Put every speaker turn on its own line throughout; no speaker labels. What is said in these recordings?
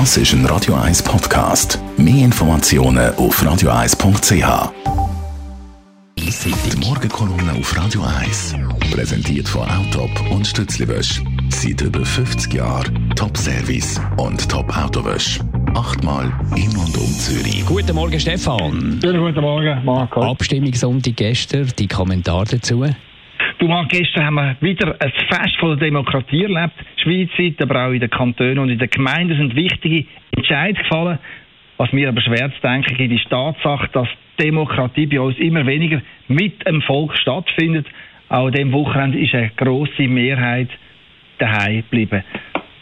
Das ist ein Radio 1 Podcast. Mehr Informationen auf radio1.ch. Die Morgenkolumne auf Radio 1. Präsentiert von Autop und Stützliwösch. Seit über 50 Jahren Top-Service und Top-Autowösch. Achtmal in und um Zürich.
Guten Morgen, Stefan.
Schönen guten Morgen, Marco.
Abstimmungssonntag gestern, die Kommentare dazu.
Marc, gestern haben wir wieder ein Fest von der Demokratie erlebt. Schweizweit, aber auch in den Kantonen und in den Gemeinden sind wichtige Entscheidungen gefallen. Was mir aber schwer zu denken gibt, ist die Tatsache, dass Demokratie bei uns immer weniger mit dem Volk stattfindet. Auch an diesem Wochenende ist eine grosse Mehrheit daheim geblieben.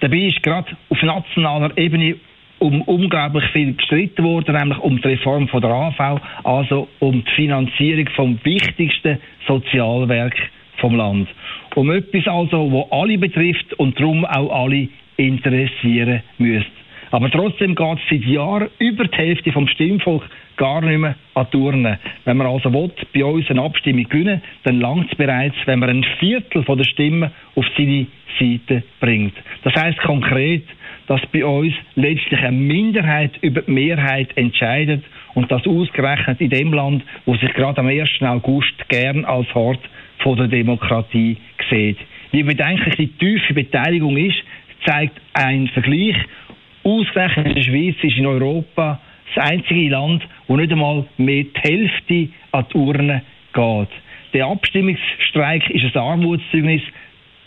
Dabei ist gerade auf nationaler Ebene um unglaublich viel gestritten worden, nämlich um die Reform von der AV, also um die Finanzierung vom wichtigsten Sozialwerk vom Land. Um etwas also, wo alle betrifft und darum auch alle interessieren müsste. Aber trotzdem geht es seit Jahren über die Hälfte vom Stimmvolk gar nicht mehr an Turnen. Wenn man also will, bei uns eine Abstimmung gewinnen, dann langt es bereits, wenn man ein Viertel von der Stimmen auf seine Seite bringt. Das heißt konkret, dass bei uns letztlich eine Minderheit über die Mehrheit entscheidet und das ausgerechnet in dem Land, wo sich gerade am 1. August gern als Hort von der Demokratie sieht. Wie bedenklich die tiefe Beteiligung ist, zeigt ein Vergleich. Ausgerechnet die Schweiz ist in Europa das einzige Land, wo nicht einmal mehr die Hälfte an die Urne geht. Der Abstimmungsstreik ist ein Armutszeugnis.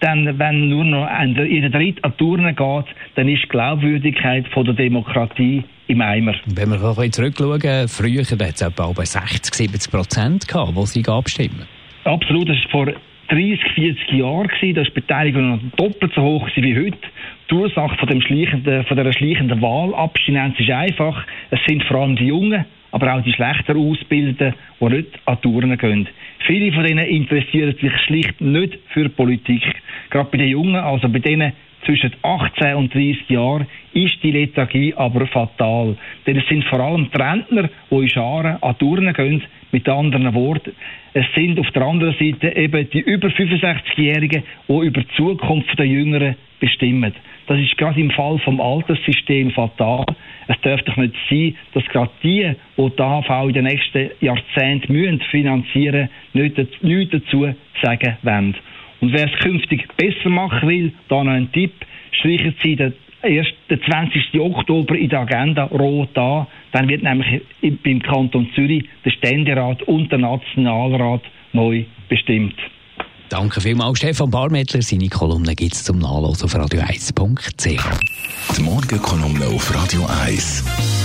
Denn wenn nur noch jeder Dritt an die Urne geht, dann ist die Glaubwürdigkeit von der Demokratie im Eimer.
Wenn wir ein bisschen zurückschauen, früher hat es etwa 60, 70 Prozent gehabt, die sie abstimmen.
Absolut, das war vor 30, 40 Jahren. Da war die Beteiligung noch doppelt so hoch wie heute. Die Ursache von, dem schleichenden, von dieser schleichenden Wahlabstinenz ist einfach, es sind vor allem die Jungen, aber auch die schlechter Ausbildeten, die nicht an Touren gehen. Viele von denen interessieren sich schlicht nicht für Politik. Gerade bei den Jungen, also bei denen zwischen 18 und 30 Jahren, ist die Lethargie aber fatal. Denn es sind vor allem die Rentner, die in Scharen an Touren gehen, mit anderen Worten. Es sind auf der anderen Seite eben die über 65-Jährigen, die über die Zukunft der Jüngeren bestimmen. Das ist gerade im Fall vom Alterssystem fatal. Es darf doch nicht sein, dass gerade die, die die AHV in den nächsten Jahrzehnten finanzieren müssen, nichts dazu sagen wollen. Und wer es künftig besser machen will, da noch ein Tipp, streichen Sie den, erst den 20. Oktober in der Agenda rot an. Dann wird nämlich beim Kanton Zürich der Ständerat und der Nationalrat neu bestimmt.
Danke vielmals, Stefan Barmettler. Seine Kolumne gibt es zum Nachlesen auf radio1.ch.
Die Morgenkolumne auf Radio 1.